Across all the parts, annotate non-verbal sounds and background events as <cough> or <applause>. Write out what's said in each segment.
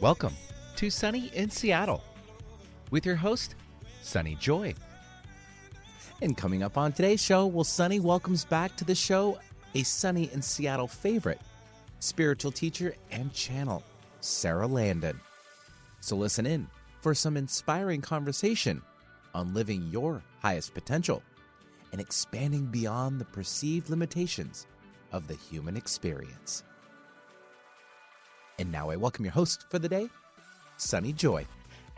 Welcome to Sunny in Seattle with your host, Sunny Joy. And coming up on today's show, well, Sunny welcomes back to the show a Sunny in Seattle favorite, spiritual teacher and channel, Sarah Landon. So listen in for some inspiring conversation on living your highest potential and expanding beyond the perceived limitations of the human experience. And now I welcome your host for the day, Sunny Joy.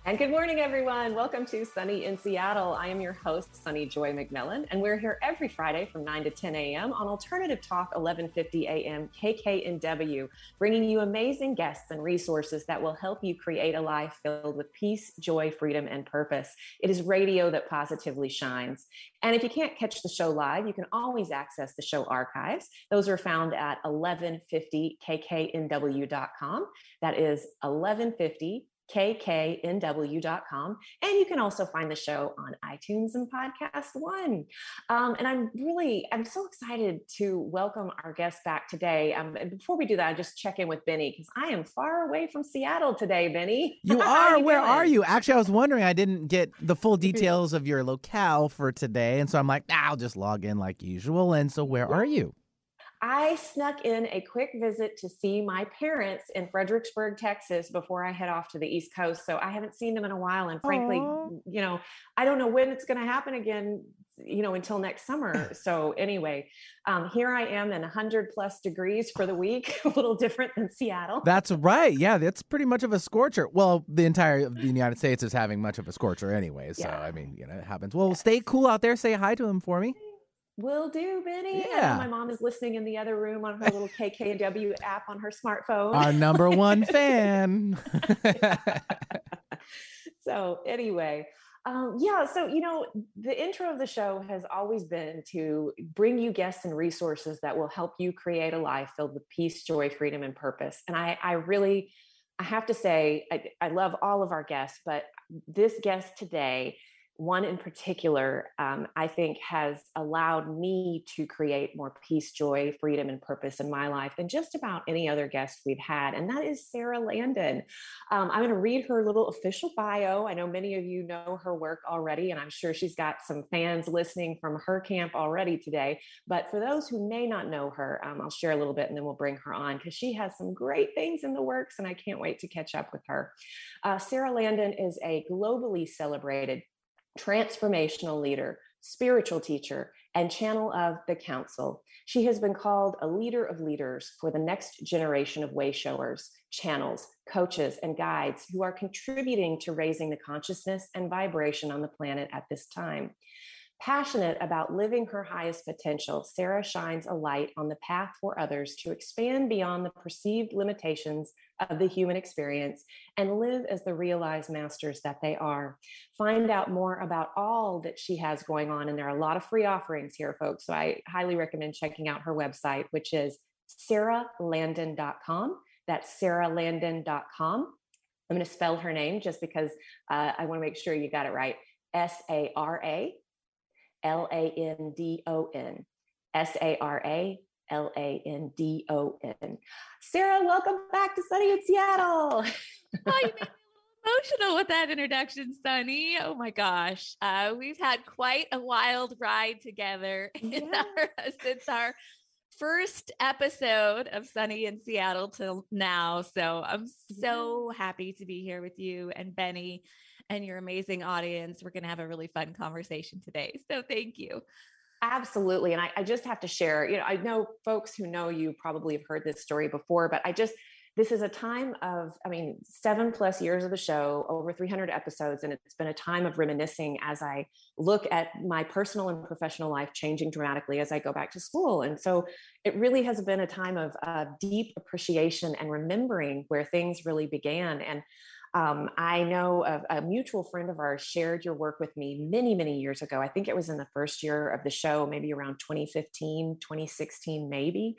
And good morning, everyone. Welcome to Sunny in Seattle. I am your host, Sunny Joy McMillan, and we're here every Friday from 9 to 10 a.m. on Alternative Talk 1150 a.m. KKNW, bringing you amazing guests and resources that will help you create a life filled with peace, joy, freedom, and purpose. It is radio that positively shines. And if you can't catch the show live, you can always access the show archives. Those are found at 1150kknw.com. That is 1150 kknw.com. And you can also find the show on iTunes and Podcast One. Um, and I'm really, I'm so excited to welcome our guest back today. Um, and before we do that, I just check in with Benny because I am far away from Seattle today, Benny. <laughs> You are. you Where doing? are you? Actually, I was wondering, I didn't get the full <laughs> details of your locale for today. And so I'm like, nah, I'll just log in like usual. And so where are you? I snuck in a quick visit to see my parents in Fredericksburg, Texas before I head off to the East Coast. So I haven't seen them in a while. And frankly, Aww. you know, I don't know when it's going to happen again, you know, until next summer. <laughs> so anyway, um, here I am in 100 plus degrees for the week, <laughs> a little different than Seattle. That's right. Yeah, that's pretty much of a scorcher. Well, the entire the United States is having much of a scorcher anyway. So, yeah. I mean, you know, it happens. Well, stay cool out there. Say hi to him for me. Will do, Benny. Yeah. My mom is listening in the other room on her little <laughs> KKW app on her smartphone. Our number one fan. <laughs> so, anyway, um, yeah, so you know, the intro of the show has always been to bring you guests and resources that will help you create a life filled with peace, joy, freedom, and purpose. And I, I really, I have to say, I, I love all of our guests, but this guest today one in particular, um, I think, has allowed me to create more peace, joy, freedom, and purpose in my life than just about any other guest we've had. And that is Sarah Landon. Um, I'm going to read her little official bio. I know many of you know her work already, and I'm sure she's got some fans listening from her camp already today. But for those who may not know her, um, I'll share a little bit and then we'll bring her on because she has some great things in the works, and I can't wait to catch up with her. Uh, Sarah Landon is a globally celebrated transformational leader, spiritual teacher, and channel of the council. She has been called a leader of leaders for the next generation of wayshowers, channels, coaches, and guides who are contributing to raising the consciousness and vibration on the planet at this time. Passionate about living her highest potential, Sarah shines a light on the path for others to expand beyond the perceived limitations of the human experience and live as the realized masters that they are. Find out more about all that she has going on. And there are a lot of free offerings here, folks. So I highly recommend checking out her website, which is sarahlandon.com. That's sarahlandon.com. I'm going to spell her name just because uh, I want to make sure you got it right. S A R A L A N D O N. S A R A L A N D O N. Sarah, welcome back to Sunny in Seattle. oh, you made me emotional with that introduction, Sunny. Oh my gosh. Uh, we've had quite a wild ride together <laughs> yeah. our, since our first episode of Sunny in Seattle till now. So I'm so happy to be here with you and Benny and your amazing audience. We're going to have a really fun conversation today. So thank you. Absolutely. And I, I, just have to share, you know, I know folks who know you probably have heard this story before, but I just, this is a time of, I mean, seven plus years of the show, over 300 episodes, and it's been a time of reminiscing as I look at my personal and professional life changing dramatically as I go back to school. And so it really has been a time of uh, deep appreciation and remembering where things really began. And um, I know a, a, mutual friend of ours shared your work with me many, many years ago. I think it was in the first year of the show, maybe around 2015, 2016, maybe.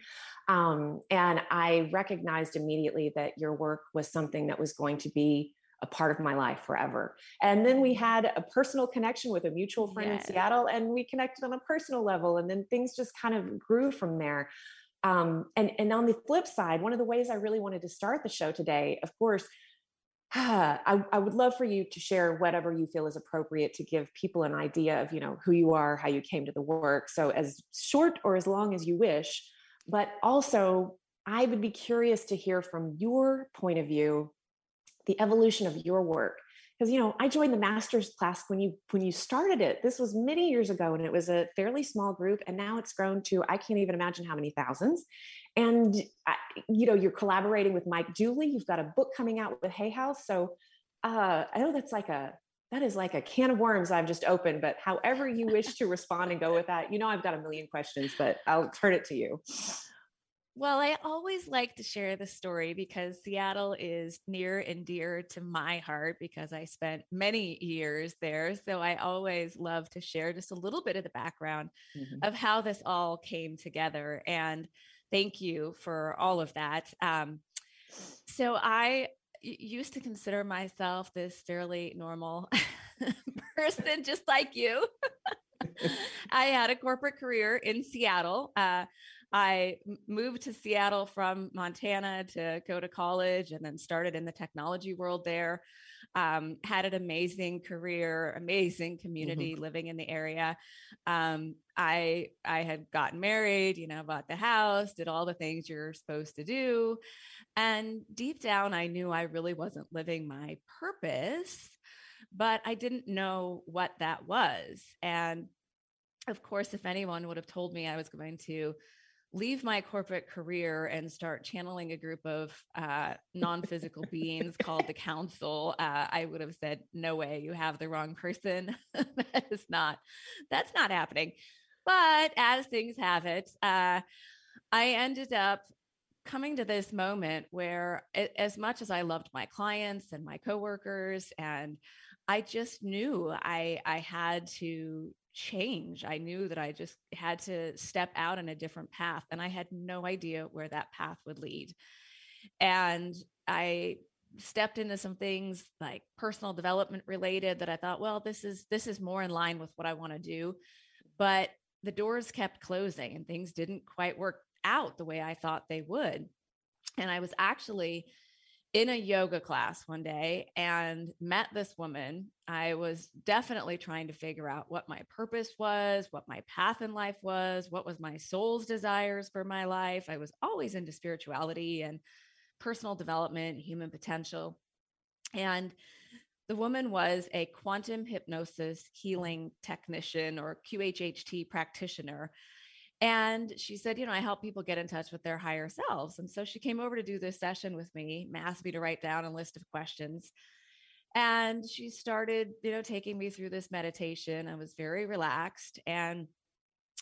Um, and I recognized immediately that your work was something that was going to be a part of my life forever. And then we had a personal connection with a mutual friend yes. in Seattle, and we connected on a personal level. And then things just kind of grew from there. Um, and, and on the flip side, one of the ways I really wanted to start the show today, of course, <sighs> I, I would love for you to share whatever you feel is appropriate to give people an idea of you know who you are how you came to the work. So as short or as long as you wish but also i would be curious to hear from your point of view the evolution of your work. Because you know i joined the master's class when you when you started it. This was many years ago and it was a fairly small group and now it's grown to i can't even imagine how many thousands and you know you're collaborating with mike dooley you've got a book coming out with hay house so uh, i know that's like a that is like a can of worms i've just opened but however you wish to respond and go with that you know i've got a million questions but i'll turn it to you well, I always like to share the story because Seattle is near and dear to my heart because I spent many years there. So I always love to share just a little bit of the background mm-hmm. of how this all came together. And thank you for all of that. Um, so I used to consider myself this fairly normal <laughs> person, just like you. <laughs> I had a corporate career in Seattle. Uh, I moved to Seattle from Montana to go to college and then started in the technology world there. Um, had an amazing career, amazing mm-hmm. community mm-hmm. living in the area. Um, I I had gotten married, you know, bought the house, did all the things you're supposed to do, and deep down, I knew I really wasn't living my purpose, but I didn't know what that was. And of course, if anyone would have told me I was going to leave my corporate career and start channeling a group of uh, non-physical beings called the <laughs> council uh, i would have said no way you have the wrong person. <laughs> That is not that's not happening. But as things have it uh, i ended up coming to this moment where as much as i loved my clients and my coworkers and i just knew i i had to change. I knew that I just had to step out on a different path, and I had no idea where that path would lead. And I stepped into some things like personal development related that I thought, well, this is this is more in line with what I want to do. But the doors kept closing and things didn't quite work out the way I thought they would. And I was actually in a yoga class one day and met this woman. I was definitely trying to figure out what my purpose was, what my path in life was, what was my soul's desires for my life. I was always into spirituality and personal development, human potential. And the woman was a quantum hypnosis healing technician or QHHT practitioner and she said, you know, I help people get in touch with their higher selves. And so she came over to do this session with me, asked me to write down a list of questions. And she started, you know, taking me through this meditation. I was very relaxed. And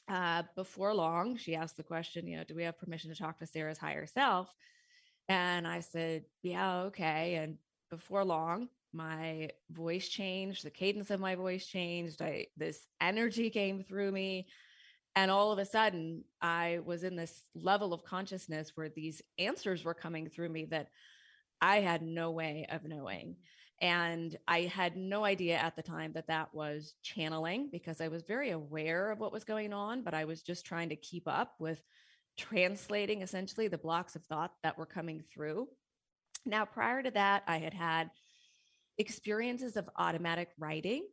uh, before long, she asked the question, you know, do we have permission to talk to Sarah's higher self? And I said, yeah, okay. And before long, my voice changed, the cadence of my voice changed. I this energy came through me and all of a sudden i was in this level of consciousness where these answers were coming through me that i had no way of knowing and i had no idea at the time that that was channeling because i was very aware of what was going on but i was just trying to keep up with translating essentially the blocks of thought that were coming through. Now prior to that i had had experiences of automatic writing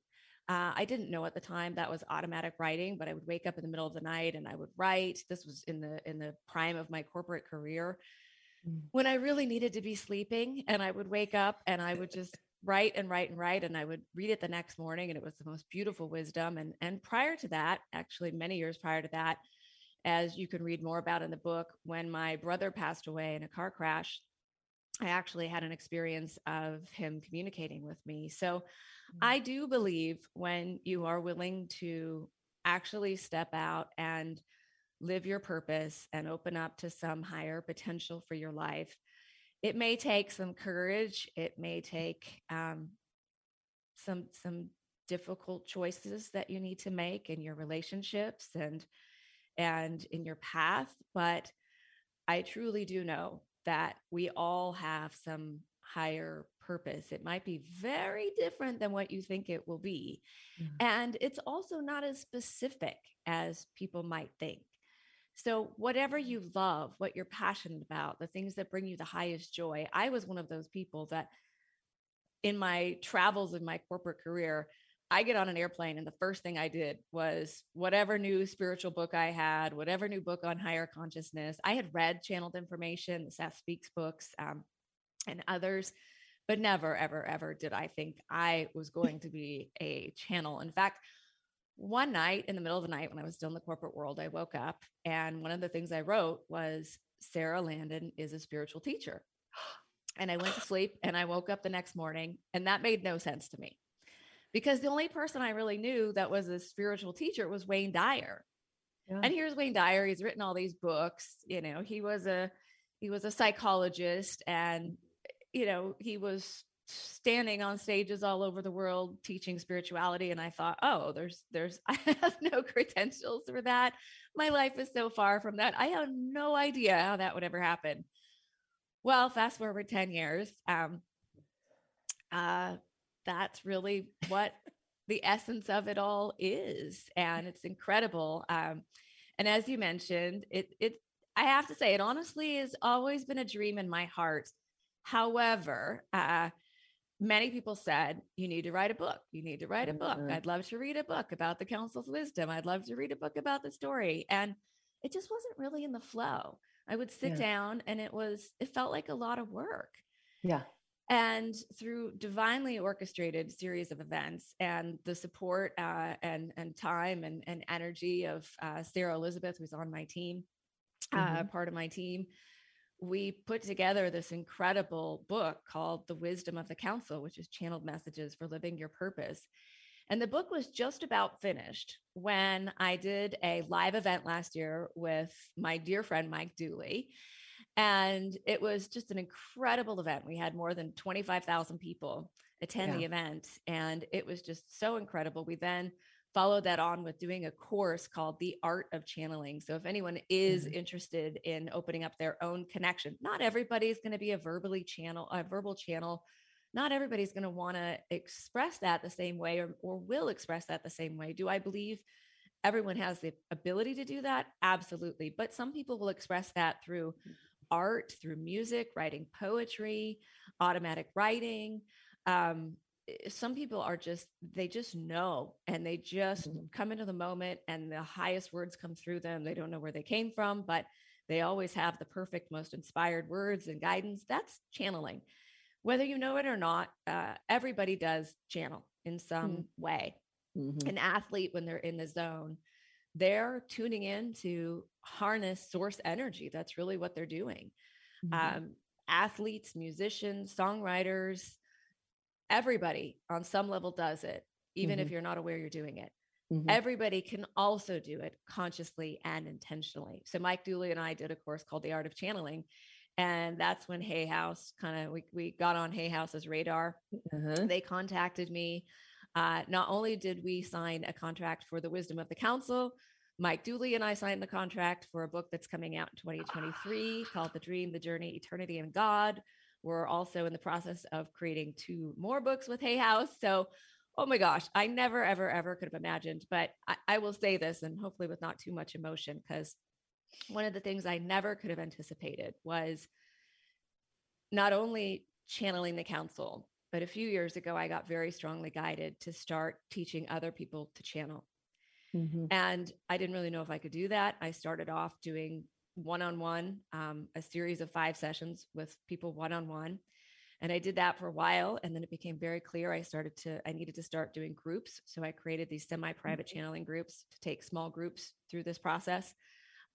uh, I didn't know at the time that was automatic writing, but I would wake up in the middle of the night and I would write. This was in the in the prime of my corporate career mm. when I really needed to be sleeping, and I would wake up and I would just write and write and write, and I would read it the next morning, and it was the most beautiful wisdom. And and prior to that, actually many years prior to that, as you can read more about in the book, when my brother passed away in a car crash, I actually had an experience of him communicating with me. So. I do believe when you are willing to actually step out and live your purpose and open up to some higher potential for your life, it may take some courage. It may take um, some some difficult choices that you need to make in your relationships and and in your path. But I truly do know that we all have some higher purpose. It might be very different than what you think it will be. Mm-hmm. And it's also not as specific as people might think. So, whatever you love, what you're passionate about, the things that bring you the highest joy, I was one of those people that in my travels in my corporate career, I get on an airplane and the first thing I did was whatever new spiritual book I had, whatever new book on higher consciousness. I had read channeled information, the Seth Speaks books, um, and others, but never, ever, ever did I think I was going to be a channel. In fact, one night in the middle of the night when I was still in the corporate world, I woke up and one of the things I wrote was Sarah Landon is a spiritual teacher. <gasps> And I went to sleep and I woke up the next morning and that made no sense to me because the only person I really knew that was a spiritual teacher was Wayne Dyer. Yeah. And here's Wayne Dyer. He's written all these books. You know, he was a he was a psychologist and you know, he was standing on stages all over the world teaching spirituality and i thought oh there's there's <laughs> i have no credentials for that. My life is so far from that. I have no idea how that would ever happen. Well fast forward 10 years um uh that's really what the essence of it all is and it's incredible um and as you mentioned it it i have to say it honestly has always been a dream in my heart however uh many people said you need to write a book. You need to write a book. Mm-hmm. i'd love to read a book about the council's wisdom. I'd love to read a book about the story. And it just wasn't really in the flow. I would sit yeah. down and it was it felt like a lot of work. Yeah. And through divinely orchestrated series of events and the support uh, and and time and, and energy of uh, sarah elizabeth who's on my team uh, mm-hmm. part of my team we put together this incredible book called The Wisdom of the Council, which is channeled messages for living your purpose. And the book was just about finished when I did a live event last year with my dear friend Mike Dooley. And it was just an incredible event. We had more than 25,000 people attend yeah. the event, and it was just so incredible. We then followed that on with doing a course called The Art of Channeling. So if anyone is mm-hmm. interested in opening up their own connection, not everybody's going to be a verbally channel, a verbal channel. Not everybody's going to want to express that the same way or, or will express that the same way. Do I believe everyone has the ability to do that? Absolutely. But some people will express that through mm. art, through music, writing poetry, automatic writing. Um, some people are just they just know and they just mm-hmm. come into the moment and the highest words come through them they don't know where they came from but they always have the perfect most inspired words and guidance that's channeling whether you know it or not uh, everybody does channel in some mm-hmm. way mm-hmm. an athlete when they're in the zone they're tuning in to harness source energy that's really what they're doing mm-hmm. um, athletes musicians songwriters everybody on some level does it, even mm-hmm. if you're not aware you're doing it. Mm-hmm. Everybody can also do it consciously and intentionally. So Mike Dooley and I did a course called The Art of Channeling. And that's when Hay House kind of we, we got on Hay House's radar. Mm-hmm. They contacted me. Uh, not only did we sign a contract for the wisdom of the council, Mike Dooley and I signed the contract for a book that's coming out in 2023 called The Dream, the Journey, Eternity, and God, we're also in the process of creating two more books with Hay House. So, oh my gosh, I never, ever, ever could have imagined. But I, I will say this, and hopefully with not too much emotion, because one of the things I never could have anticipated was not only channeling the council, but a few years ago, I got very strongly guided to start teaching other people to channel. Mm-hmm. And I didn't really know if I could do that. I started off doing one on one, a series of five sessions with people one on one. And I did that for a while. And then it became very clear I started to, I needed to start doing groups. So I created these semi private mm-hmm. channeling groups to take small groups through this process.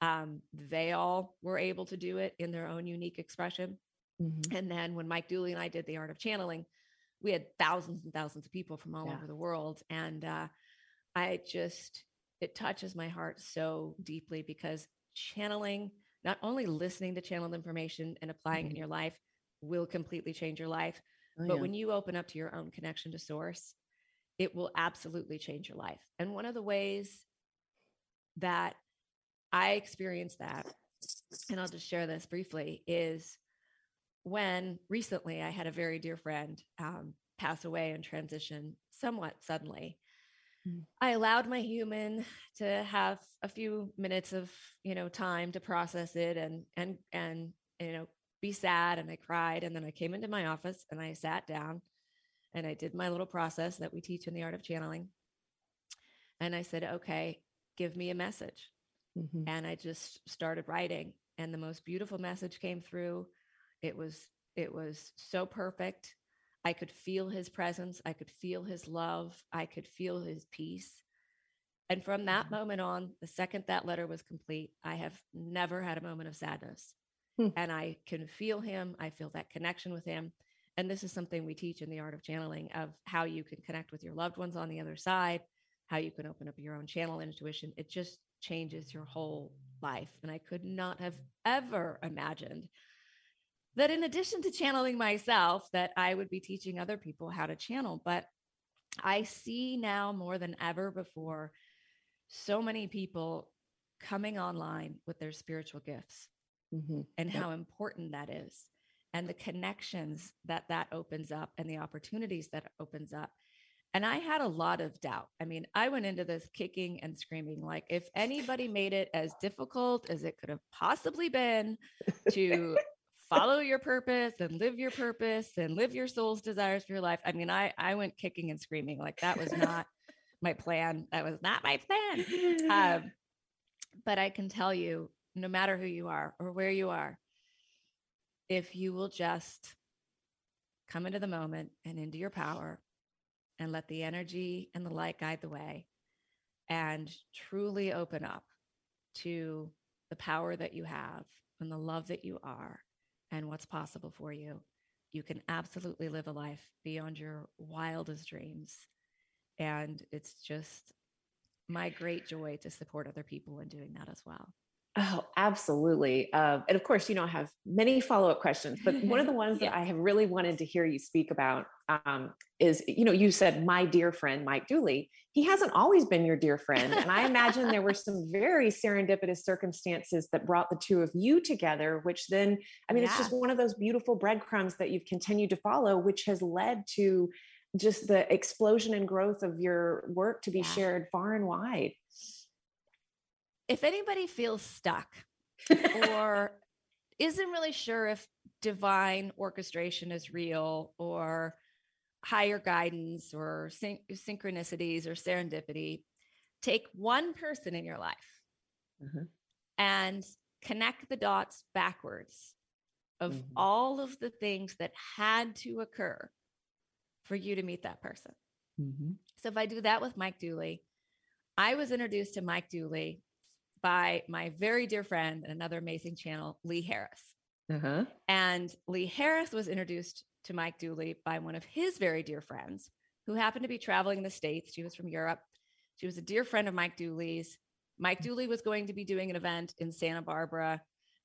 Um, they all were able to do it in their own unique expression. Mm-hmm. And then when Mike Dooley and I did the art of channeling, we had thousands and thousands of people from all yeah. over the world. And uh, I just, it touches my heart so deeply because channeling, not only listening to channeled information and applying mm-hmm. it in your life will completely change your life, oh, but yeah. when you open up to your own connection to source, it will absolutely change your life. And one of the ways that I experienced that, and I'll just share this briefly, is when recently I had a very dear friend um, pass away and transition somewhat suddenly. I allowed my human to have a few minutes of, you know, time to process it and and and you know, be sad and I cried and then I came into my office and I sat down and I did my little process that we teach in the art of channeling. And I said, okay, give me a message. Mm-hmm. And I just started writing and the most beautiful message came through. It was it was so perfect. I could feel his presence, I could feel his love, I could feel his peace. And from that mm-hmm. moment on, the second that letter was complete, I have never had a moment of sadness. Hmm. And I can feel him, I feel that connection with him. And this is something we teach in the art of channeling of how you can connect with your loved ones on the other side, how you can open up your own channel intuition. It just changes your whole life. And I could not have ever imagined that in addition to channeling myself, that I would be teaching other people how to channel. But I see now more than ever before so many people coming online with their spiritual gifts mm-hmm. and yep. how important that is and the connections that that opens up and the opportunities that opens up and I had a lot of doubt. I mean, I went into this kicking and screaming like if anybody made it as difficult as it could have possibly been <laughs> to follow your purpose and live your purpose and live your soul's desires for your life. I mean, I I went kicking and screaming like that was not my plan. That was not my plan. <laughs> Um, but I can tell you, no matter who you are or where you are, if you will just come into the moment and into your power and let the energy and the light guide the way and truly open up to the power that you have and the love that you are and what's possible for you, you can absolutely live a life beyond your wildest dreams. And it's just my great joy to support other people in doing that as well. Oh, absolutely. Uh, and of course, you know, I have many follow up questions, but one of the <laughs> ones yeah. that I have really wanted to hear you speak about um, is, you know, you said, my dear friend, Mike Dooley. He hasn't always been your dear friend. And I imagine there were <laughs> some very serendipitous circumstances that brought the two of you together, which then, I mean, yeah. it's just one of those beautiful breadcrumbs that you've continued to follow, which has led to just the explosion and growth of your work to be yeah. shared far and wide if anybody feels stuck or <laughs> isn't really sure if divine orchestration is real or higher guidance or syn- synchronicities or serendipity, take one person in your life mm-hmm. and connect the dots backwards of mm-hmm. all of the things that had to occur for you to meet that person. Mm-hmm. So if I do that with Mike Dooley, I was introduced to Mike Dooley by my very dear friend and another amazing channel, Lee Harris. Uh-huh. And Lee Harris was introduced to Mike Dooley by one of his very dear friends who happened to be traveling the States. She was from Europe. She was a dear friend of Mike Dooley's. Mike Dooley was going to be doing an event in Santa Barbara.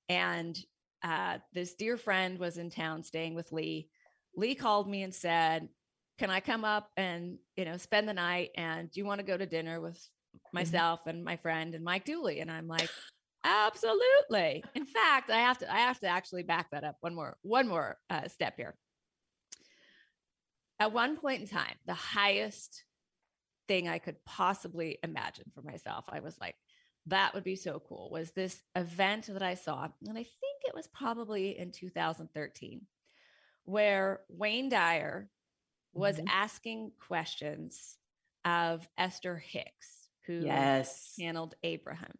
And uh, this dear friend was in town staying with Lee. Lee called me and said, Can I come up and, you know, spend the night? And do you want to go to dinner with Mm-hmm. Myself mm-hmm. and my friend and Mike Dooley. And I'm like, absolutely. In fact, I have to I have to actually back that up one more one more uh, step here. At one point in time, the highest thing I could possibly imagine for myself, I was like, that would be so cool. Was this event that I saw, and I think it was probably in 2013, where Wayne Dyer was mm-hmm. asking questions of Esther Hicks who yes channeled Abraham.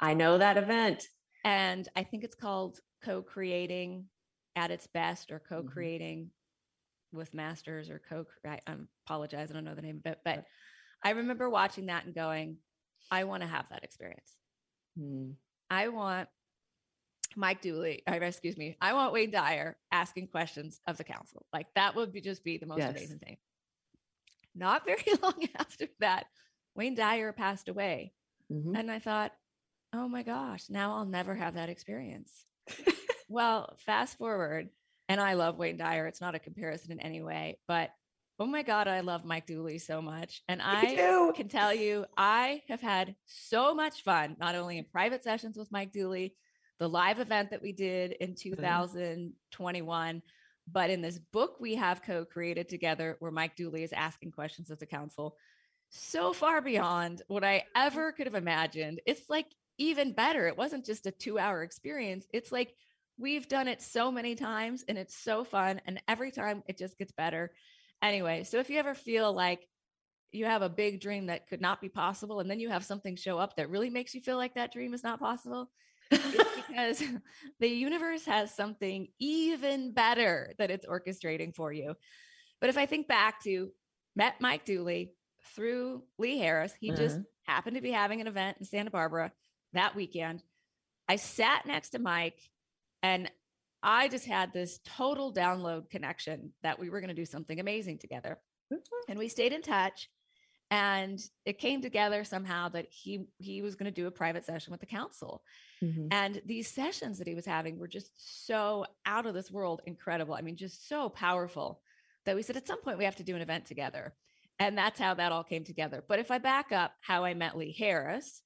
I know that event. And I think it's called co-creating at its best or mm-hmm. co-creating mm-hmm. with masters or co I, I apologize, I don't know the name, of it, but but I remember watching that and going, I want to have that experience. Mm. I want Mike Dooley, or excuse me, I want Wayne Dyer asking questions of the council. Like that would be just be the most yes. amazing thing. Not very <laughs> long after that, Wayne Dyer passed away. Mm-hmm. And I thought, oh my gosh, now I'll never have that experience. <laughs> well, fast forward, and I love Wayne Dyer. It's not a comparison in any way, but oh my God, I love Mike Dooley so much. And I can tell you, I have had so much fun, not only in private sessions with Mike Dooley, the live event that we did in 2021, but in this book we have co created together where Mike Dooley is asking questions of the council so far beyond what I mm-hmm. ever could have imagined. It's like even better. It wasn't just a two hour experience. It's like we've done it so many times and it's so fun. And every time it just gets better. anyway, so if you ever feel like you have a big dream that could not be possible, and then you have something show up that really makes you feel like that dream is not possible, it's <laughs> because <laughs> the universe has something even better that it's orchestrating for you. But if I think back to met Mike Dooley through Lee Harris, he just Mm-hmm. happened to be having an event in Santa Barbara that weekend. I sat next to Mike and I just had this total download connection that we were going to do something amazing together. And we stayed in touch and it came together somehow that he he was going to do a private session with the council. Mhm. And these sessions that he was having were just so out of this world incredible. I mean, just so powerful that we said at some point we have to do an event together. And that's how that all came together. But if I back up how I met Lee Harris,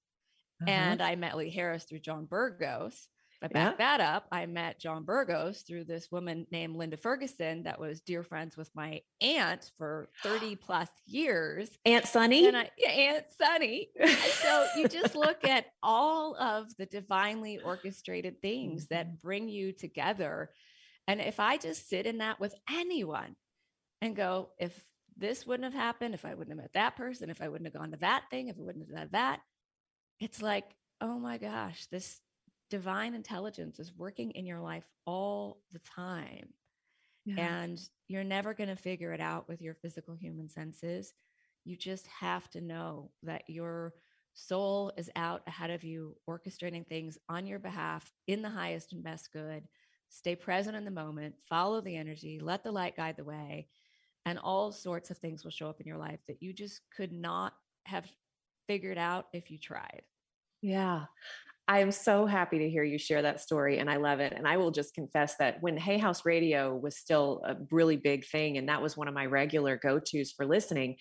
Uh-huh. and I met Lee Harris through John Burgos. If I Yeah. back that up, I met John Burgos through this woman named Linda Ferguson that was dear friends with my aunt for 30 <gasps> plus years. Aunt Sunny. And I, yeah, Aunt Sunny. So you just <laughs> look at all of the divinely orchestrated things Mm-hmm. that bring you together. And if I just sit in that with anyone and go, if this wouldn't have happened, if I wouldn't have met that person, if I wouldn't have gone to that thing, if I wouldn't have done that, it's like, oh my gosh, this divine intelligence is working in your life all the time. Yeah. And you're never going to figure it out with your physical human senses. You just have to know that your soul is out ahead of you, orchestrating things on your behalf in the highest and best good. Stay present in the moment, follow the energy, let the light guide the way, and all sorts of things will show up in your life that you just could not have figured out if you tried. Yeah. I am so happy to hear you share that story and I love it. And I will just confess that when Hay House Radio was still a really big thing, and that was one of my regular go tos for listening,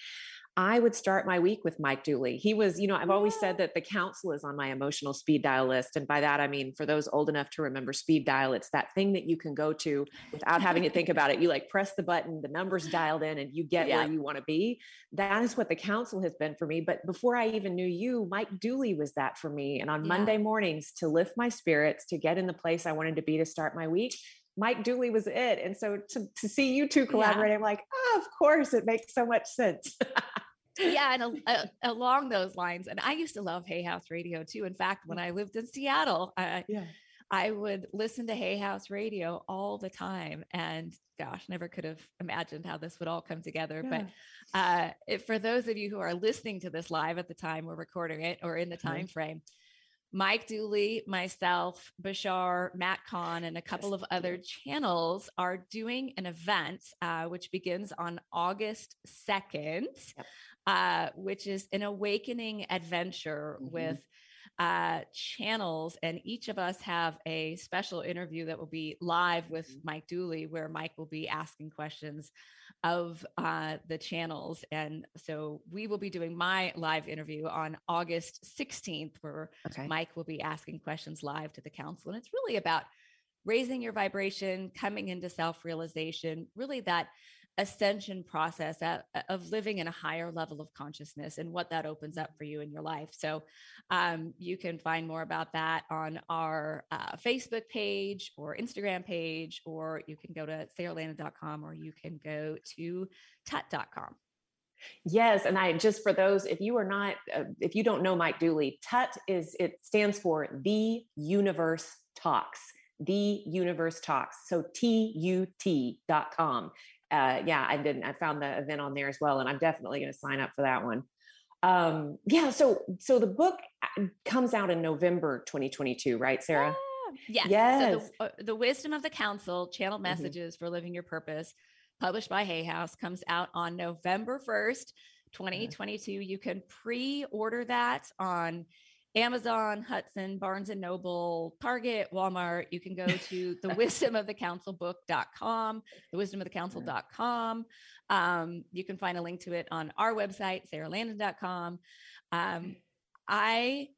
I would start my week with Mike Dooley. He was, you know, I've always said that the council is on my emotional speed dial list. And by that, I mean, for those old enough to remember speed dial, it's that thing that you can go to without having to think about it. You like press the button, the number's dialed in, and you get Yeah. where you want to be. That is what the council has been for me. But before I even knew you, Mike Dooley was that for me. And on Yeah. Monday mornings, to lift my spirits, to get in the place I wanted to be to start my week, Mike Dooley was it. And so to, to see you two collaborate, I'm like, oh, of course, it makes so much sense. <laughs> yeah, and a, a- along those lines, and I used to love Hay House Radio too. In fact, when I lived in Seattle, I, yeah. I would listen to Hay House Radio all the time, and gosh, never could have imagined how this would all come together. But uh, if, for those of you who are listening to this live at the time we're recording it, or in the Mhm. time frame, Mike Dooley, myself, Bashar, Matt Kahn, and a couple of other channels are doing an event uh, which begins on August 2nd, Yep. Uh, which is an awakening adventure Mhm. with uh, channels. And each of us have a special interview that will be live with Mhm. Mike Dooley, where Mike will be asking questions of uh, the channels. And so we will be doing my live interview on August 16th, where Okay. Mike will be asking questions live to the council. And it's really about raising your vibration, coming into self realization, really that ascension process of, of living in a higher level of consciousness and what that opens up for you in your life. So um, you can find more about that on our uh, Facebook page or Instagram page, or you can go to sarahlandon.com or you can go to tut.com. Yes, and I just for those if you are not uh, if you don't know Mike Dooley, TUT is it stands for the Universe Talks. The Universe Talks. So T U T dot com. Uh, yeah, I didn't. I found the event on there as well, and I'm definitely going to sign up for that one. Um, yeah, so so the book uh, comes out in November 2022, right, Sarah? Ah, Yes. So the, uh, the Wisdom of the Council, Channeled Mhm. Messages for Living Your Purpose, published by Hay House, comes out on November 1st, 2022. You can pre-order that on Amazon, Hudson, Barnes and Noble, Target, Walmart. You can go <laughs> to the wisdomofthecouncilbook.com, the wisdomofthecouncil.com. Um, you can find a link to it on our website, sarahlandon.com. Um, I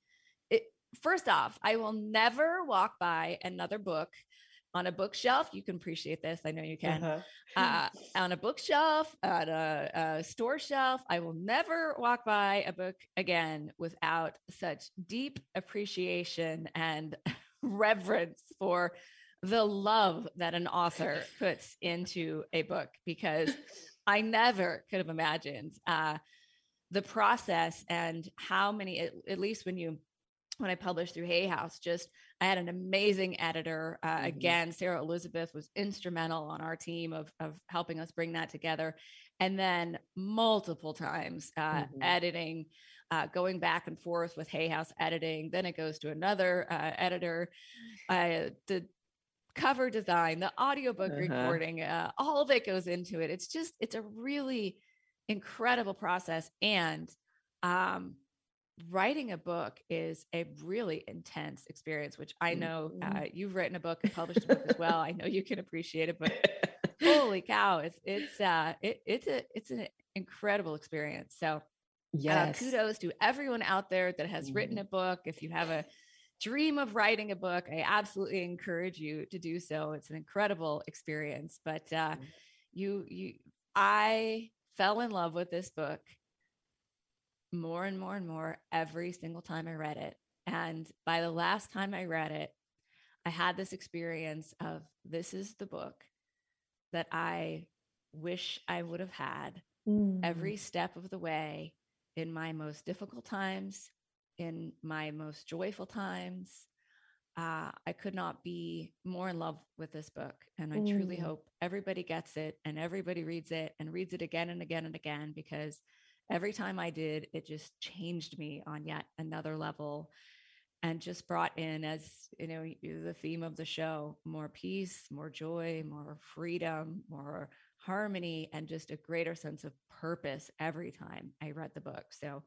it, first off, I will never walk by another book on a bookshelf. You can appreciate this. I know you can. Uh-huh. Uh, on a bookshelf, at a, a store shelf. I will never walk by a book again without such deep appreciation and <laughs> reverence for the love that an author puts into a book because <laughs> I never could have imagined uh, the process and how many, at, at, least when you, when I published through Hay House, just I had an amazing editor. Uh, mm-hmm. Again, Sarah Elizabeth was instrumental on our team of of helping us bring that together, and then multiple times uh, mm-hmm. editing. Uh, going back and forth with Hay House editing. Then it goes to another uh, editor. Uh, the cover design, the audiobook uh-huh. recording, uh, all of it goes into it. It's just, it's a really incredible process. And um, writing a book is a really intense experience, which I know mm-hmm. uh, you've written a book and published a book as well. I know you can appreciate it, but holy cow, it's it's uh, it, it's a it's an incredible experience. So. Yes. Uh, kudos to everyone out there that has mm-hmm. written a book. If you have a dream of writing a book, I absolutely encourage you to do so. It's an incredible experience. But uh, mm-hmm. you, you, I fell in love with this book more and more and more every single time I read it. And by the last time I read it, I had this experience of this is the book that I wish I would have had mm. every step of the way in my most difficult times in my most joyful times. Uh, I could not be more in love with this book. And I mm. truly hope everybody gets it and everybody reads it and reads it again and again and again because every time I did, it just changed me on yet another level and just brought in, as you know, the theme of the show more peace, more joy, more freedom, more harmony, and just a greater sense of purpose every time I read the book. So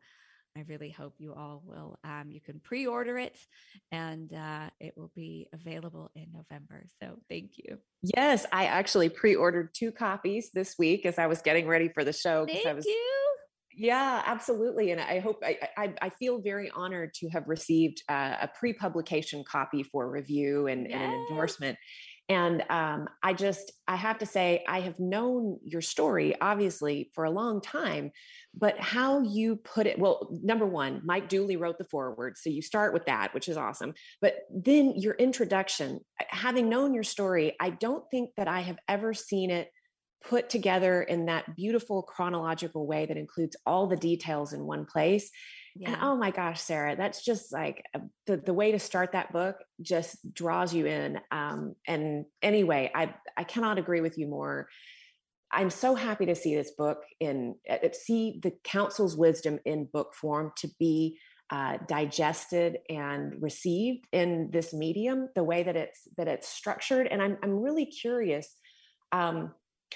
I really hope you all will. Um, you can pre order it and uh, it will be available in November. So thank you. Yes, I actually pre ordered two copies this week as I was getting ready for the show. Thank I was, you. Yeah, absolutely. And I hope I, I, I feel very honored to have received uh, a pre publication copy for review and, yes. and an endorsement and um, i just i have to say i have known your story obviously for a long time but how you put it well number one mike dooley wrote the foreword so you start with that which is awesome but then your introduction having known your story i don't think that i have ever seen it put together in that beautiful chronological way that includes all the details in one place yeah. And oh my gosh, Sarah, that's just like uh, the, the way to start that book just draws you in. Um, and anyway, I, I cannot agree with you more. I'm so happy to see this book in, uh, uh, see the council's wisdom in book form to be uh, digested and received in this medium, the way that it's that it's structured. And I'm I'm really curious. Um,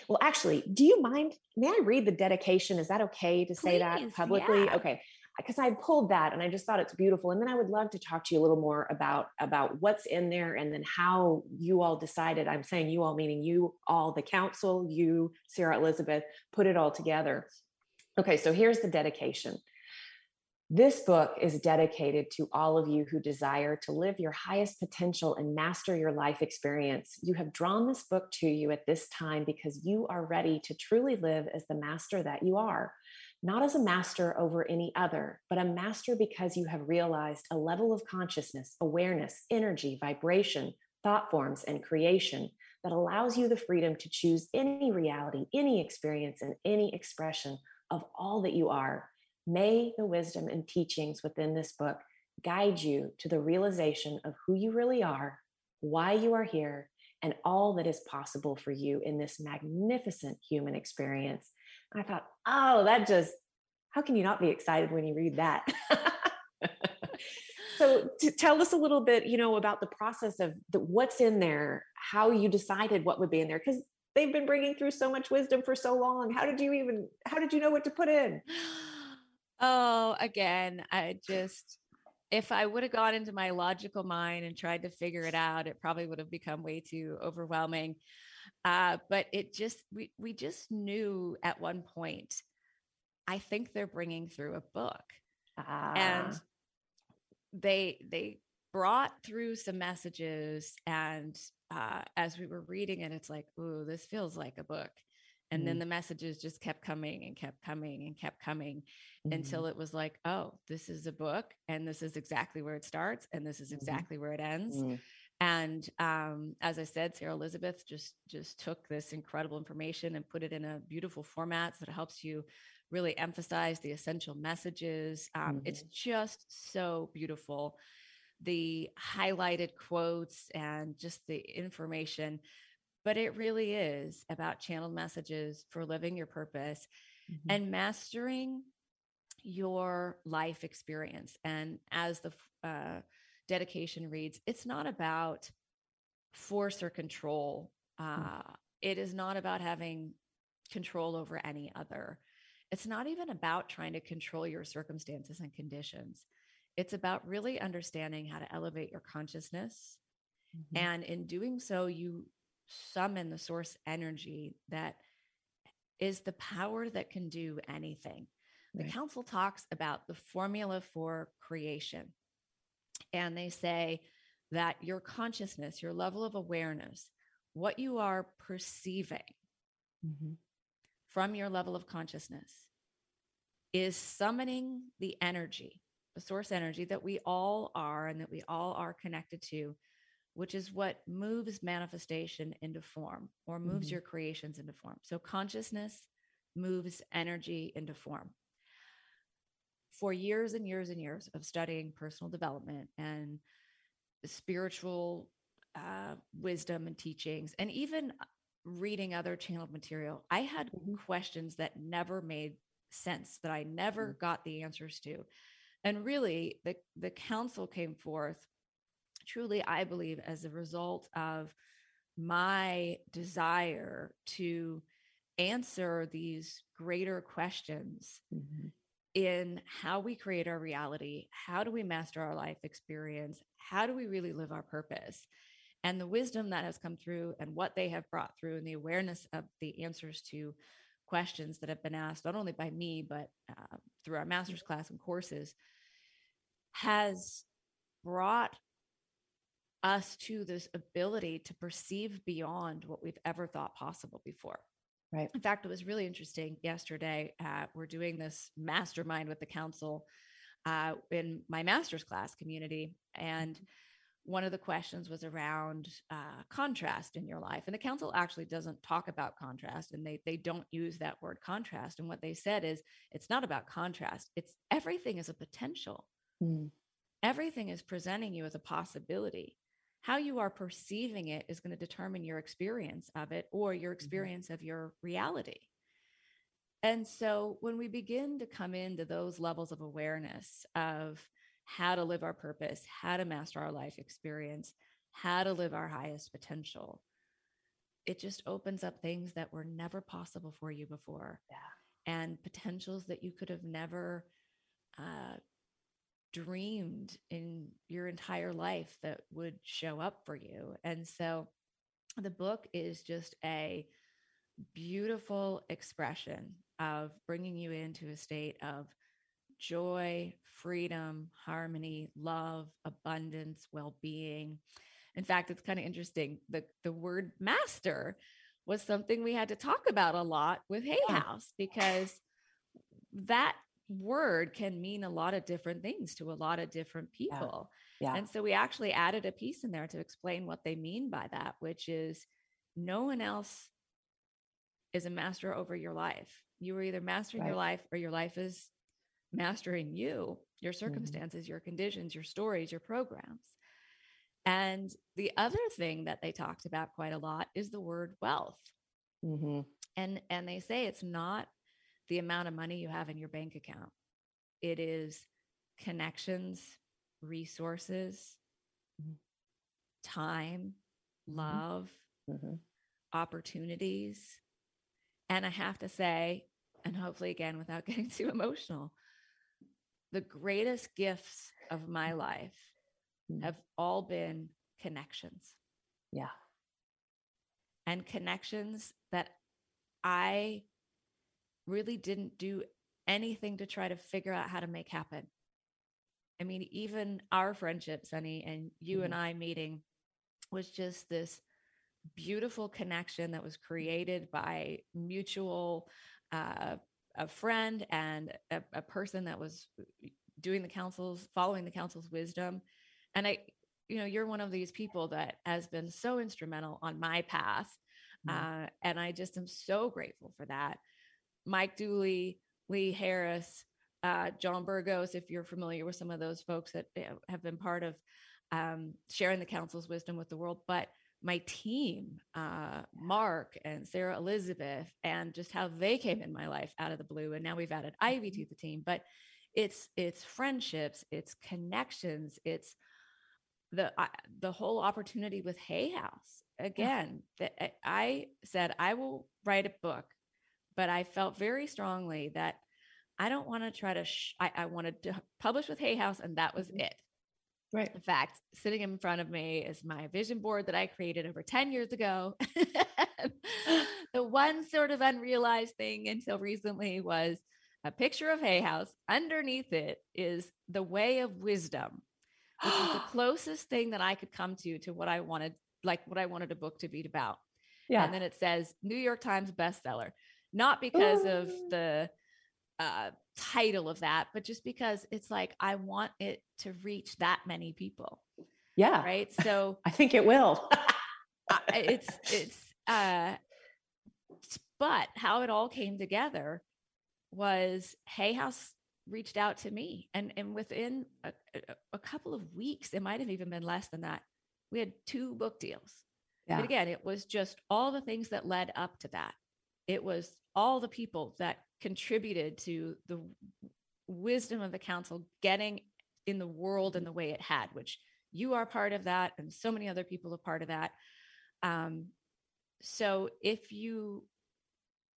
well, actually, do you mind? May I read the dedication? Is that okay to say Please, that publicly? Yeah. Okay because I pulled that and I just thought it's beautiful. And then I would love to talk to you a little more about about what's in there and then how you all decided. I'm saying you all meaning you all, the council, you, Sarah Elizabeth, put it all together. Okay, so here's the dedication. This book is dedicated to all of you who desire to live your highest potential and master your life experience. You have drawn this book to you at this time because you are ready to truly live as the master that you are not as a master over any other, but a master because you have realized a level of consciousness, awareness, energy, vibration, thought forms, and creation that allows you the freedom to choose any reality, any experience, and any expression of all that you are. May the wisdom and teachings within this book guide you to the realization of who you really are, why you are here, and all that is possible for you in this magnificent human experience. I thought, oh, that just, how can you not be excited when you read that? so tell us a little bit, you know, about the process of the, what's in there, how you decided what would be in there, because they've been bringing through so much wisdom for so long. How did you even, how did you know what to put in? Oh, again, I just, if I would have gone into my logical mind and tried to figure it out, it probably would have become way too overwhelming. Uh, but it just we we just knew at one point. I think they're bringing through a book, ah. and they they brought through some messages. And uh, as we were reading it, it's like, ooh, this feels like a book. And mm. then the messages just kept coming and kept coming and kept coming mm. until it was like, oh, this is a book, and this is exactly where it starts, and this is mm-hmm. exactly mm. where it ends. Mm. And um, as I said, Sarah Elizabeth just just took this incredible information and put it in a beautiful format that helps you really emphasize the essential messages. Um, mm-hmm. It's just so beautiful. The highlighted quotes and just the information, but it really is about channeled messages for living your purpose mm-hmm. and mastering your life experience. And as the uh, dedication reads, it's not about force or control. Hmm. Uh, it is not about having control over any other. It's not even about trying to control your circumstances and conditions. It's about really understanding how to elevate your consciousness. Mm-hmm. And in doing so, you summon the source energy that is the power that can do anything. The right. council talks about the formula for creation. And they say that your consciousness, your level of awareness, what you are perceiving mm-hmm. from your level of consciousness is summoning the energy, the source energy that we all are and that we all are connected to, which is what moves manifestation into form or moves mm-hmm. your creations into form. So consciousness moves energy into form for years and years and years of studying personal development and spiritual uh, wisdom and teachings, and even reading other channeled material, I had mm-hmm. questions that never made sense, that I never mm-hmm. got the answers to. And really, the, the council came forth truly, I believe, as a result of my desire to answer these greater questions mm-hmm in how we create our reality. How do we master our life experience? How do we really live our purpose? And the wisdom that has come through and what they have brought through and the awareness of the answers to questions that have been asked, not only by me, but uh, through our master's class and courses, has brought us to this ability to perceive beyond what we've ever thought possible before. Right. In fact, it was really interesting yesterday. Uh, we're doing this mastermind with the council uh, in my master's class community. And mm-hmm. one of the questions was around uh, contrast in your life. And the council actually doesn't talk about contrast and they, they don't use that word contrast. And what they said is it's not about contrast, it's everything is a potential. Mm. Everything is presenting you as a possibility how you are perceiving it is going to determine your experience of it or your mm-hmm. experience mm-hmm. of your reality. And so when we begin to come into those levels of awareness of how to live our purpose, how to master our life experience, how to live our highest potential, it just opens up things that were never possible for you before. Yeah. And potentials that you could have never uh, dreamed in your entire life that would show up for you. And so the book is just a beautiful expression of bringing you into a state of joy, freedom, harmony, love, abundance, well-being. In fact, it's kind of interesting. The the word master was something we had to talk about a lot with Hay House because that word can mean a lot of different things to a lot of different people. Yeah. yeah. And so we actually added a piece in there to explain what they mean by that, which is no one else is a master over your life. You are either mastering right. your life or your life is mastering you, your mm-hmm. circumstances, mm-hmm. your conditions, your stories, your programs. And the other thing that they talked about quite a lot is the word wealth. Mm-hmm. And and they say it's not the amount of money you have in your bank account. It is connections, resources, mm-hmm. time, mm-hmm. love, mm-hmm. opportunities. And I have to say, and hopefully again without <laughs> getting too emotional, the greatest gifts of my life mm-hmm. have all been connections. Yeah. And connections that I really didn't do anything to try to figure out how to make happen. I mean, even our friendship, Sunny, and you mm-hmm. and I meeting was just this beautiful connection that was created by mutual uh, a friend and a, a person that was doing the council's following the council's wisdom and i you know, you're one of these people that has been so instrumental on my path. Mm. Uh, and I just am so grateful for that. Mike Dooley, Lee Harris, uh, John Burgos, if you're familiar with some of those folks that eh, have been part of um, sharing the council's wisdom with the world, but my team, uh, Mark and Sarah Elizabeth, and just how they came in my life out of the blue. And now we've added Ivy to the team, but it's it's friendships, it's connections, it's the uh, the whole opportunity with Hay House. Again, that eh, I said I will write a book, but I felt very strongly that I don't want to try to. Sh- I, I wanted to publish with Hay House, and that was Mhm. it. Right. In fact, sitting in front of me is my vision board that I created over 10 years ago. <laughs> the one sort of unrealized thing until recently was a picture of Hay House. Underneath it is the way of wisdom, which is the <gasps> closest thing that I could come to to what I wanted, like what I wanted a book to be about. Yeah. And then it says New York Times bestseller, not because of the uh, title of that, but just because it's like I want it to reach that many people, yeah. right? <laughs> So I think it will. <laughs> It's it's uh, but how it all came together was Hay House reached out to me, and and within a, a, a couple of weeks, it might have even been less than that. We had two book deals. yeah. But again, it was just all the things that led up to that. It was all the people that contributed to the wisdom of the council getting in the world in the way it had, which you are part of that, and so many other people are part of that. Um, so if you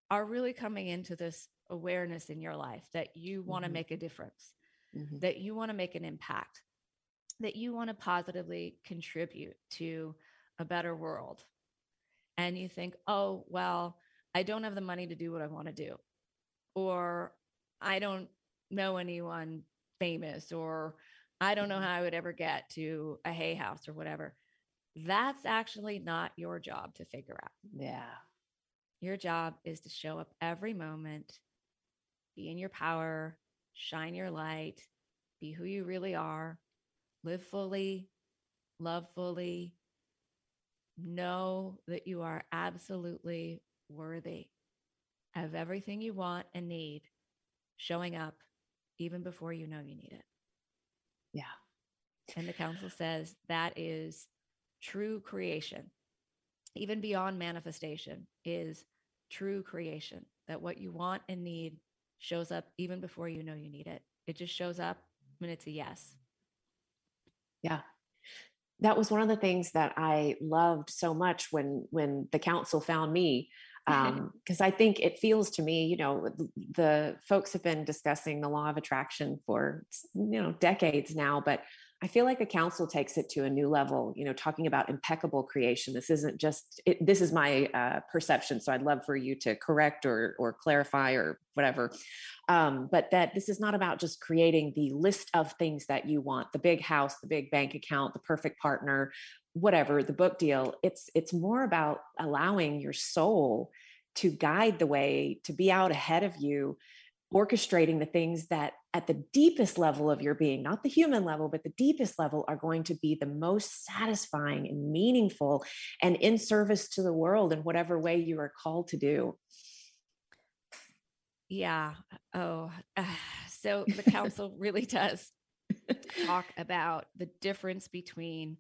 are really coming into this awareness in your life that you want to Mhm. make a difference, Mhm. that you want to make an impact, that you want to positively contribute to a better world. And you think, oh, well, I don't have the money to do what I want to do, or I don't know anyone famous, or I don't know Mhm. how I would ever get to a hay house or whatever. That's actually not your job to figure out. Yeah. Your job is to show up every moment, be in your power, shine your light, be who you really are, live fully, love fully, know that you are absolutely worthy of everything you want and need showing up even before you know you need it. Yeah. And the council says that is true creation, even beyond manifestation, is true creation. That what you want and need shows up even before you know you need it. It just shows up when it's a yes. Yeah. That was one of the things that I loved so much when when the council found me because I think it feels to me, you know, the folks have been discussing the law of attraction for you know decades now, but I feel like the council takes it to a new level. You know, talking about impeccable creation. This isn't just. It, this is my uh, perception, so I'd love for you to correct or or clarify or whatever. Um, but that this is not about just creating the list of things that you want, the big house, the big bank account, the perfect partner, whatever the book deal it's it's more about allowing your soul to guide the way to be out ahead of you orchestrating the things that at the deepest level of your being not the human level but the deepest level are going to be the most satisfying and meaningful and in service to the world in whatever way you are called to do Yeah. Oh, <sighs> so the <laughs> council really does talk about the difference between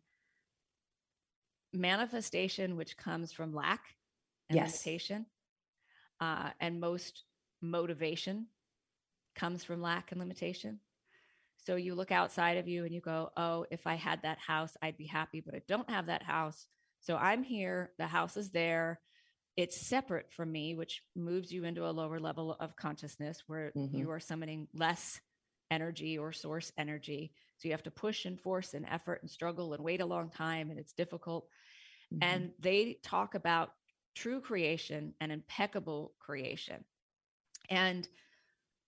manifestation, which comes from lack and Yes. limitation, uh, and most motivation comes from lack and limitation. So you look outside of you and you go, Oh, if I had that house, I'd be happy, but I don't have that house. So I'm here, the house is there. It's separate from me, which moves you into a lower level of consciousness where Mhm. you are summoning less energy or source energy. So you have to push and force and effort and struggle and wait a long time, and it's difficult. Mhm. And they talk about true creation and impeccable creation. And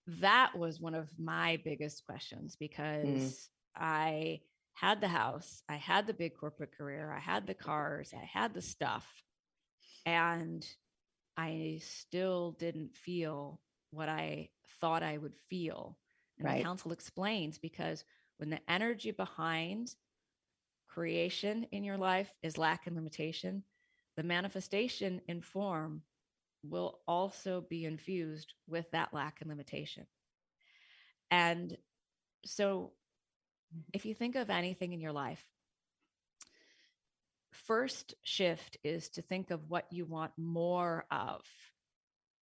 that was one of my biggest questions because I had the house, I had the big corporate career, I had the cars, I had the stuff, and I still didn't feel what I thought I would feel. And Right. the council explains because when the energy behind creation in your life is lack and limitation, the manifestation in form will also be infused with that lack and limitation. And so, if you think of anything in your life, first shift is to think of what you want more of,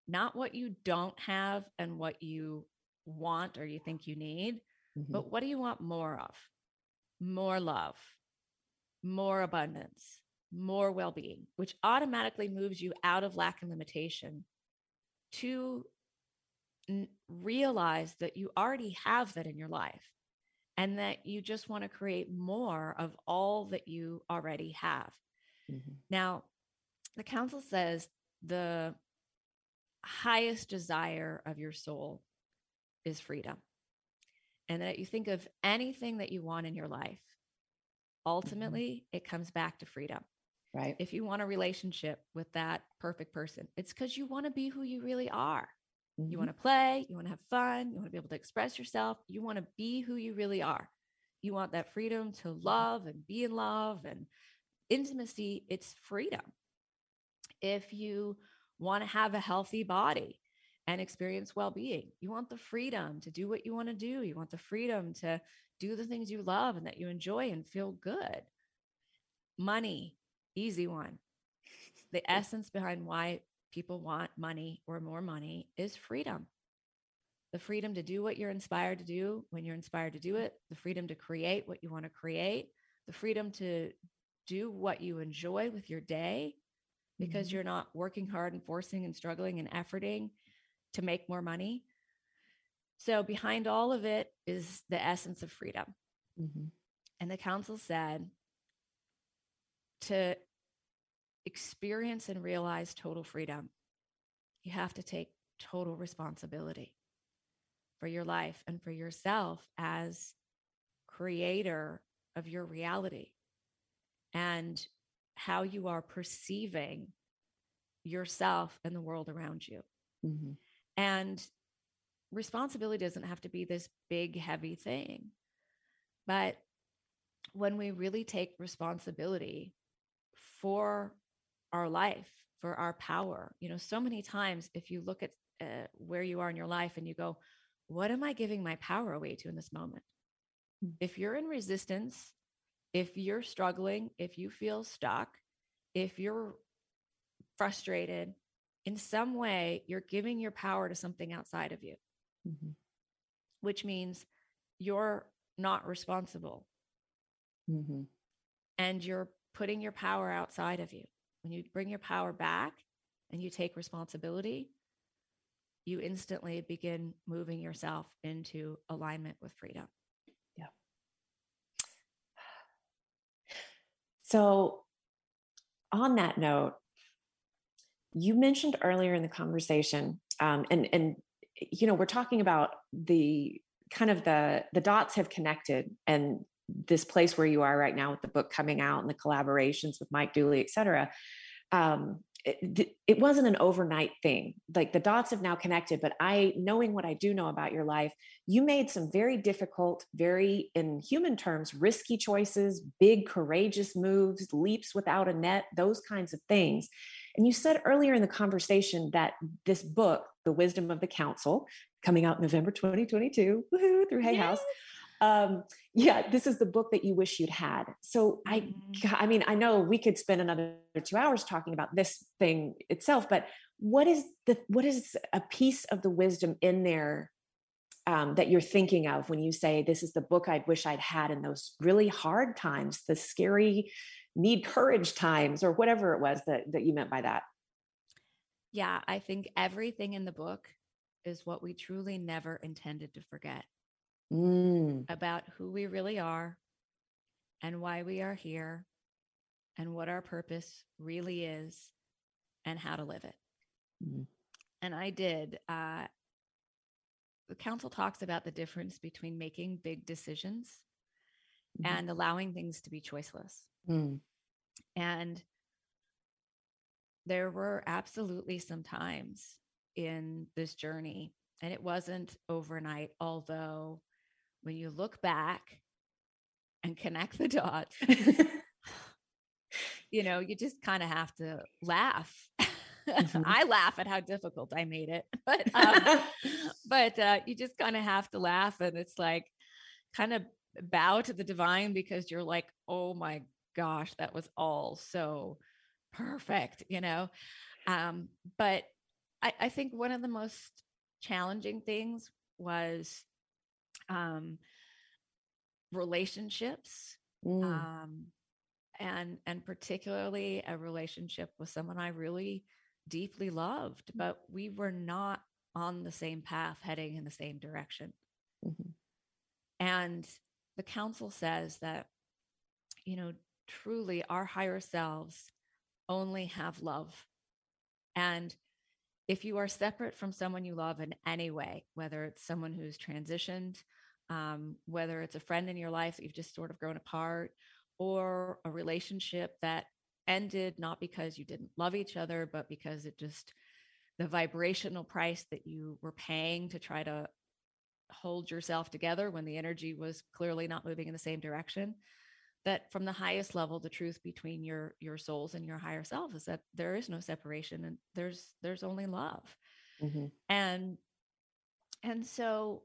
not what you don't have and what you want or you think you need, mm-hmm. but what do you want more of? More love, more abundance, more well being, which automatically moves you out of lack and limitation to n- realize that you already have that in your life and that you just want to create more of all that you already have. Mm-hmm. Now, the council says the highest desire of your soul is freedom. And that you think of anything that you want in your life, mm-hmm. ultimately, mm-hmm. it comes back to freedom. Right. If you want a relationship with that perfect person, it's because you want to be who you really are. Mm-hmm. You want to play, you want to have fun, you want to be able to express yourself, you want to be who you really are. You want that freedom to love and be in love and intimacy, it's freedom. If you want to have a healthy body and experience well being, you want the freedom to do what you want to do. You want the freedom to do the things you love and that you enjoy and feel good. Money, easy one. The essence behind why people want money or more money is freedom. The freedom to do what you're inspired to do when you're inspired to do it, the freedom to create what you want to create, the freedom to do what you enjoy with your day because mm-hmm. you're not working hard and forcing and struggling and efforting to make more money. So, behind all of it is the essence of freedom. Mm-hmm. And the council said to experience and realize total freedom, you have to take total responsibility for your life and for yourself as creator of your reality and how you are perceiving yourself and the world around you. Mm-hmm. And responsibility doesn't have to be this big, heavy thing. But when we really take responsibility for our life, for our power, you know, so many times if you look at uh, where you are in your life and you go, what am I giving my power away to in this moment? Mm-hmm. If you're in resistance, if you're struggling, if you feel stuck, if you're frustrated, in some way, you're giving your power to something outside of you, mm-hmm. which means you're not responsible. Mm-hmm. And you're putting your power outside of you. When you bring your power back and you take responsibility, you instantly begin moving yourself into alignment with freedom. Yeah. <sighs> So, on that note, you mentioned earlier in the conversation, um, and and you know we're talking about the kind of the the dots have connected, and this place where you are right now with the book coming out and the collaborations with Mike Dooley, et cetera. Um, it, it wasn't an overnight thing. Like the dots have now connected, but I, knowing what I do know about your life, you made some very difficult, very, in human terms, risky choices, big, courageous moves, leaps without a net, those kinds of things. And you said earlier in the conversation that this book, The Wisdom of the Council, coming out November 2022, woohoo, through Hay yes. House, um, yeah, this is the book that you wish you'd had. So I, mm-hmm. I mean, I know we could spend another two hours talking about this thing itself, but what is the what is a piece of the wisdom in there um, that you're thinking of when you say this is the book I wish I'd had in those really hard times, the scary, need courage times, or whatever it was that that you meant by that? Yeah, I think everything in the book is what we truly never intended to forget mm. about who we really are and why we are here and what our purpose really is and how to live it. Mm. And I did. Uh, the council talks about the difference between making big decisions mm. and allowing things to be choiceless. Mm. And there were absolutely some times in this journey, and it wasn't overnight, although when you look back and connect the dots, <laughs> <sighs> you know, you just kind of have to laugh. <laughs> Mm-hmm. I laugh at how difficult I made it, <laughs> but um, but uh, you just kind of have to laugh, and it's like kind of bow to the divine because you're like, oh my gosh, that was all so perfect, you know. Um, but I, I think one of the most challenging things was um, relationships. Mm. Um, and and particularly a relationship with someone I really deeply loved, but we were not on the same path heading in the same direction. Mm-hmm. And the council says that, you know, truly our higher selves only have love. And if you are separate from someone you love in any way, whether it's someone who's transitioned, um, whether it's a friend in your life that you've just sort of grown apart, or a relationship that ended not because you didn't love each other, but because it just the vibrational price that you were paying to try to hold yourself together when the energy was clearly not moving in the same direction that from the highest level the truth between your your souls and your higher self is that there is no separation and there's there's only love. Mm-hmm. and and so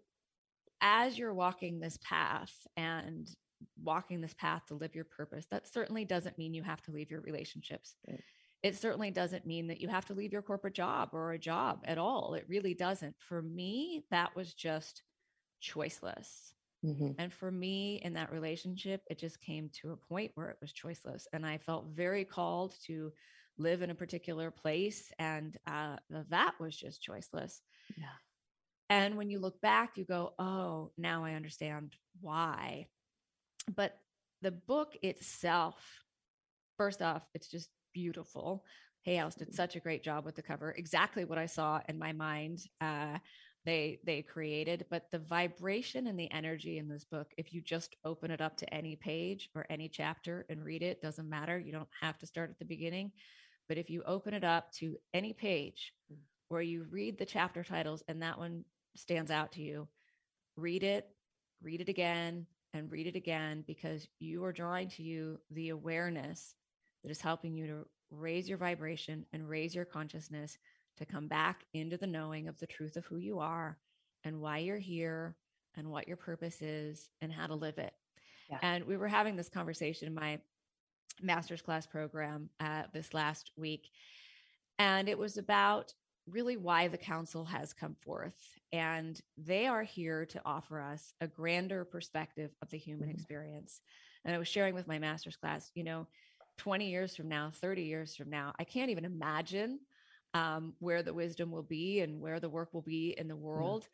as you're walking this path and walking this path to live your purpose that certainly doesn't mean you have to leave your relationships. Right. it certainly doesn't mean that you have to leave your corporate job or a job at all. It really doesn't. For me that was just choiceless Mm-hmm. And for me in that relationship, it just came to a point where it was choiceless. And I felt very called to live in a particular place. And uh, that was just choiceless. Yeah. And when you look back, you go, oh, now I understand why. But the book itself, first off, it's just beautiful. Hay House did mm-hmm. such a great job with the cover. Exactly what I saw in my mind. Uh, they they created but the vibration and the energy in this book if you just open it up to any page or any chapter and read it doesn't matter you don't have to start at the beginning but if you open it up to any page mm. where you read the chapter titles and that one stands out to you read it read it again and read it again because you are drawing to you the awareness that is helping you to raise your vibration and raise your consciousness to come back into the knowing of the truth of who you are and why you're here and what your purpose is and how to live it. Yeah. And we were having this conversation in my master's class program uh, this last week. And it was about really why the council has come forth. And they are here to offer us a grander perspective of the human mm-hmm. experience. And I was sharing with my master's class, you know, 20 years from now, 30 years from now, I can't even imagine um, where the wisdom will be and where the work will be in the world.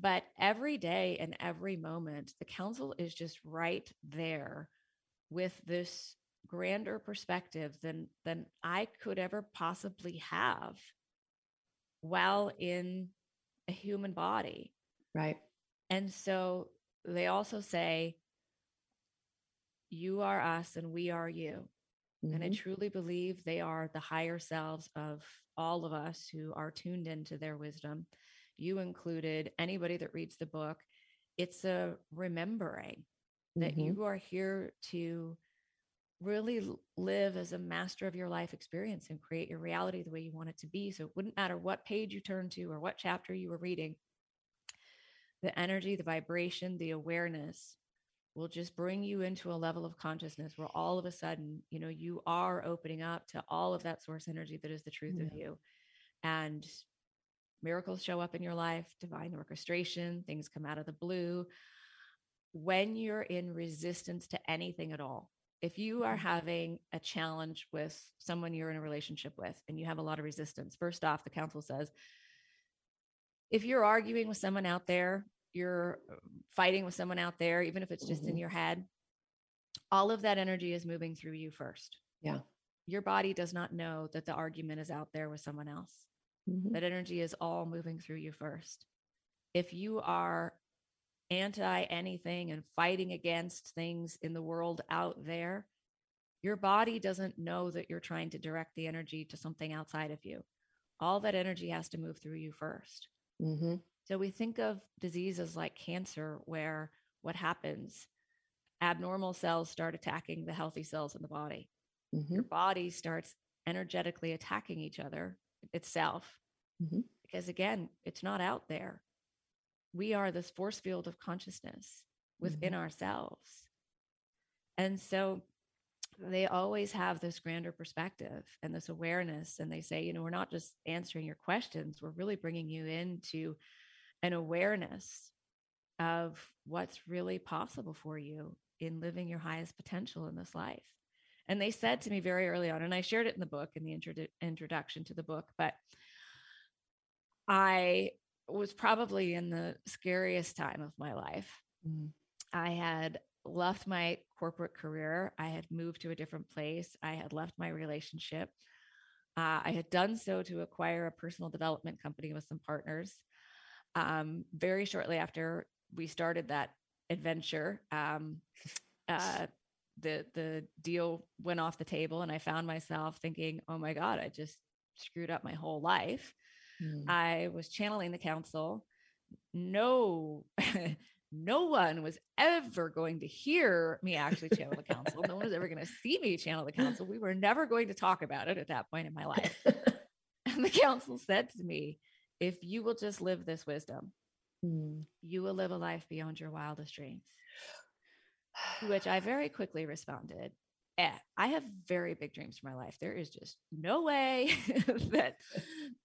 But every day and every moment, the council is just right there with this grander perspective than than I could ever possibly have while in a human body. Right. And so they also say, you are us and we are you. Mm-hmm. And I mm-hmm. truly believe they are the higher selves of all of us who are tuned into their wisdom. You included, anybody that reads the book, it's a remembering mm-hmm. that you are here to really live as a master of your life experience and create your reality the way you want it to be. So it wouldn't matter what page you turn to or what chapter you were reading. The energy, the vibration, the awareness will just bring you into a level of consciousness where all of a sudden, you know, you are opening up to all of that source energy that is the truth yeah. of you. And miracles show up in your life, divine orchestration, things come out of the blue. When you're in resistance to anything at all, if you are mm-hmm. having a challenge with someone you're in a relationship with and you have a lot of resistance, first off, the council says, if you're arguing with someone out there you're uh, fighting with someone out there, even if it's just mm-hmm. in your head, all of that energy is moving through you first. Yeah. Your body does not know that the argument is out there with someone else. Mm-hmm. That energy is all moving through you first. If you are anti anything and fighting against things in the world out there, your body doesn't know that you're trying to direct the energy to something outside of you. All that energy has to move through you 1st mm-hmm. So we think of diseases like cancer, where what happens abnormal cells start attacking the healthy cells in the body. Mm-hmm. Your body starts energetically attacking each other itself. Mm-hmm. Because again, it's not out there. We are this force field of consciousness within mm-hmm. ourselves. And so they always have this grander perspective and this awareness. And they say, you know, we're not just answering your questions, we're really bringing you into an awareness of what's really possible for you in living your highest potential in this life. And they said to me very early on, and I shared it in the book in the intro- introduction to the book, but I was probably in the scariest time of my life. Mm. I had left my corporate career. I had moved to a different place. I had left my relationship. Uh, I had done so to acquire a personal development company with some partners. Um, very shortly after we started that adventure, um, uh, the the deal went off the table, and I found myself thinking, "Oh my God, I just screwed up my whole life." Mm. I was channeling the council. No, <laughs> no one was ever going to hear me actually channel the council. No one was ever going to see me channel the council. We were never going to talk about it at that point in my life. <laughs> and the council said to me, if you will just live this wisdom, mm. you will live a life beyond your wildest dreams. To which I very quickly responded, eh, I have very big dreams for my life. There is just no way <laughs> that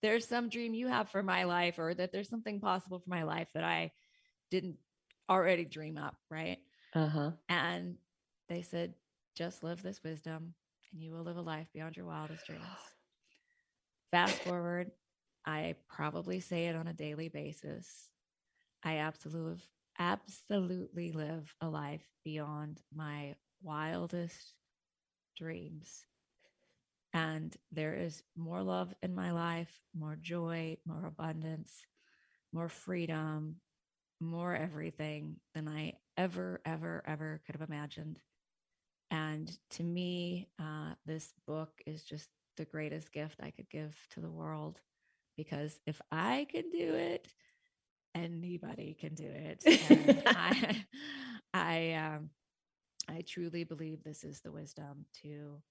there's some dream you have for my life or that there's something possible for my life that I didn't already dream up, right? Uh-huh. And they said, just live this wisdom and you will live a life beyond your wildest dreams. <gasps> Fast forward, I probably say it on a daily basis. I absolutely absolutely live a life beyond my wildest dreams. And there is more love in my life, more joy, more abundance, more freedom, more everything than I ever, ever, ever could have imagined. And to me, uh, this book is just the greatest gift I could give to the world because if I can do it, anybody can do it. <laughs> I, I, um, I truly believe this is the wisdom to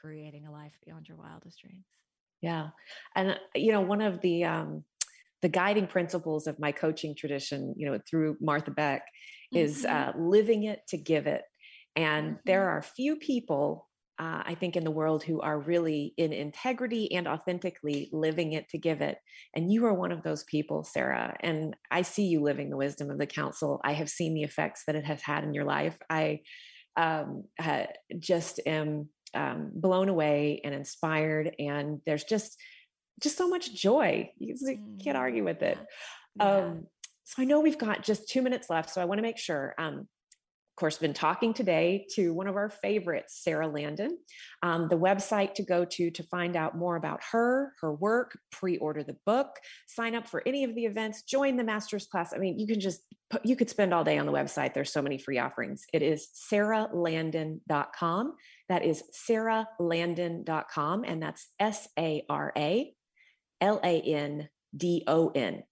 creating a life beyond your wildest dreams. Yeah, and you know, one of the um, the guiding principles of my coaching tradition, you know, through Martha Beck, mm-hmm. is uh, living it to give it. And mm-hmm. there are few people, uh, I think, in the world who are really in integrity and authentically living it to give it. And you are one of those people, Sara. And I see you living the wisdom of the council. I have seen the effects that it has had in your life. I um, just am um, blown away and inspired. And there's just just so much joy. You can't mm, argue with it. Yeah. Um, so I know we've got just two minutes left, so I want to make sure. Um, of course, been talking today to one of our favorites, Sara Landon. Um, the website to go to to find out more about her, her work, pre-order the book, sign up for any of the events, join the master's class. I mean, you can just you could spend all day on the website. There's so many free offerings. It is saralandon.com. That is saralandon.com, and that's S A R A L A N D O N.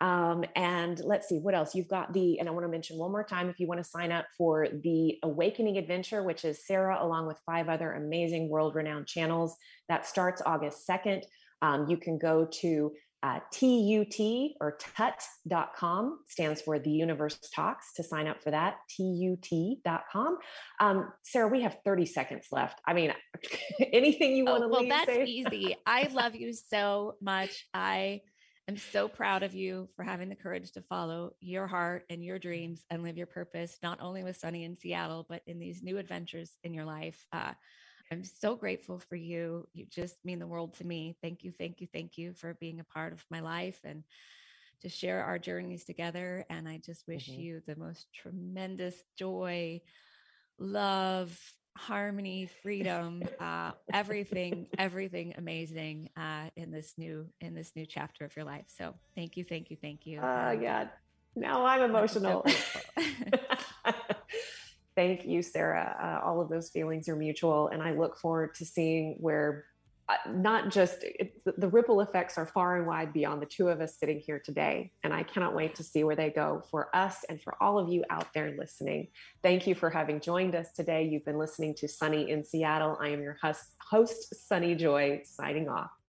Um, and let's see what else you've got the, and I want to mention one more time if you want to sign up for the Awakening Adventure, which is Sarah along with five other amazing world renowned channels. That starts August 2nd. Um, you can go to uh, TUT or tut.com stands for the universe talks to sign up for that tut.com um, sara we have 30 seconds left i mean <laughs> anything you want to oh, well that's say? easy i love you so much i am so proud of you for having the courage to follow your heart and your dreams and live your purpose not only with sunny in seattle but in these new adventures in your life uh, I'm so grateful for you. You just mean the world to me. Thank you, thank you, thank you for being a part of my life and to share our journeys together. And I just wish mm-hmm. you the most tremendous joy, love, harmony, freedom, uh, everything, everything amazing uh, in this new in this new chapter of your life. So thank you, thank you, thank you. Oh um, God. Now I'm emotional. <laughs> <laughs> Thank you, Sara. Uh, all of those feelings are mutual, and I look forward to seeing where not just the ripple effects are far and wide beyond the two of us sitting here today. And I cannot wait to see where they go for us and for all of you out there listening. Thank you for having joined us today. You've been listening to Sunny in Seattle. I am your host, Sunny Joy, signing off.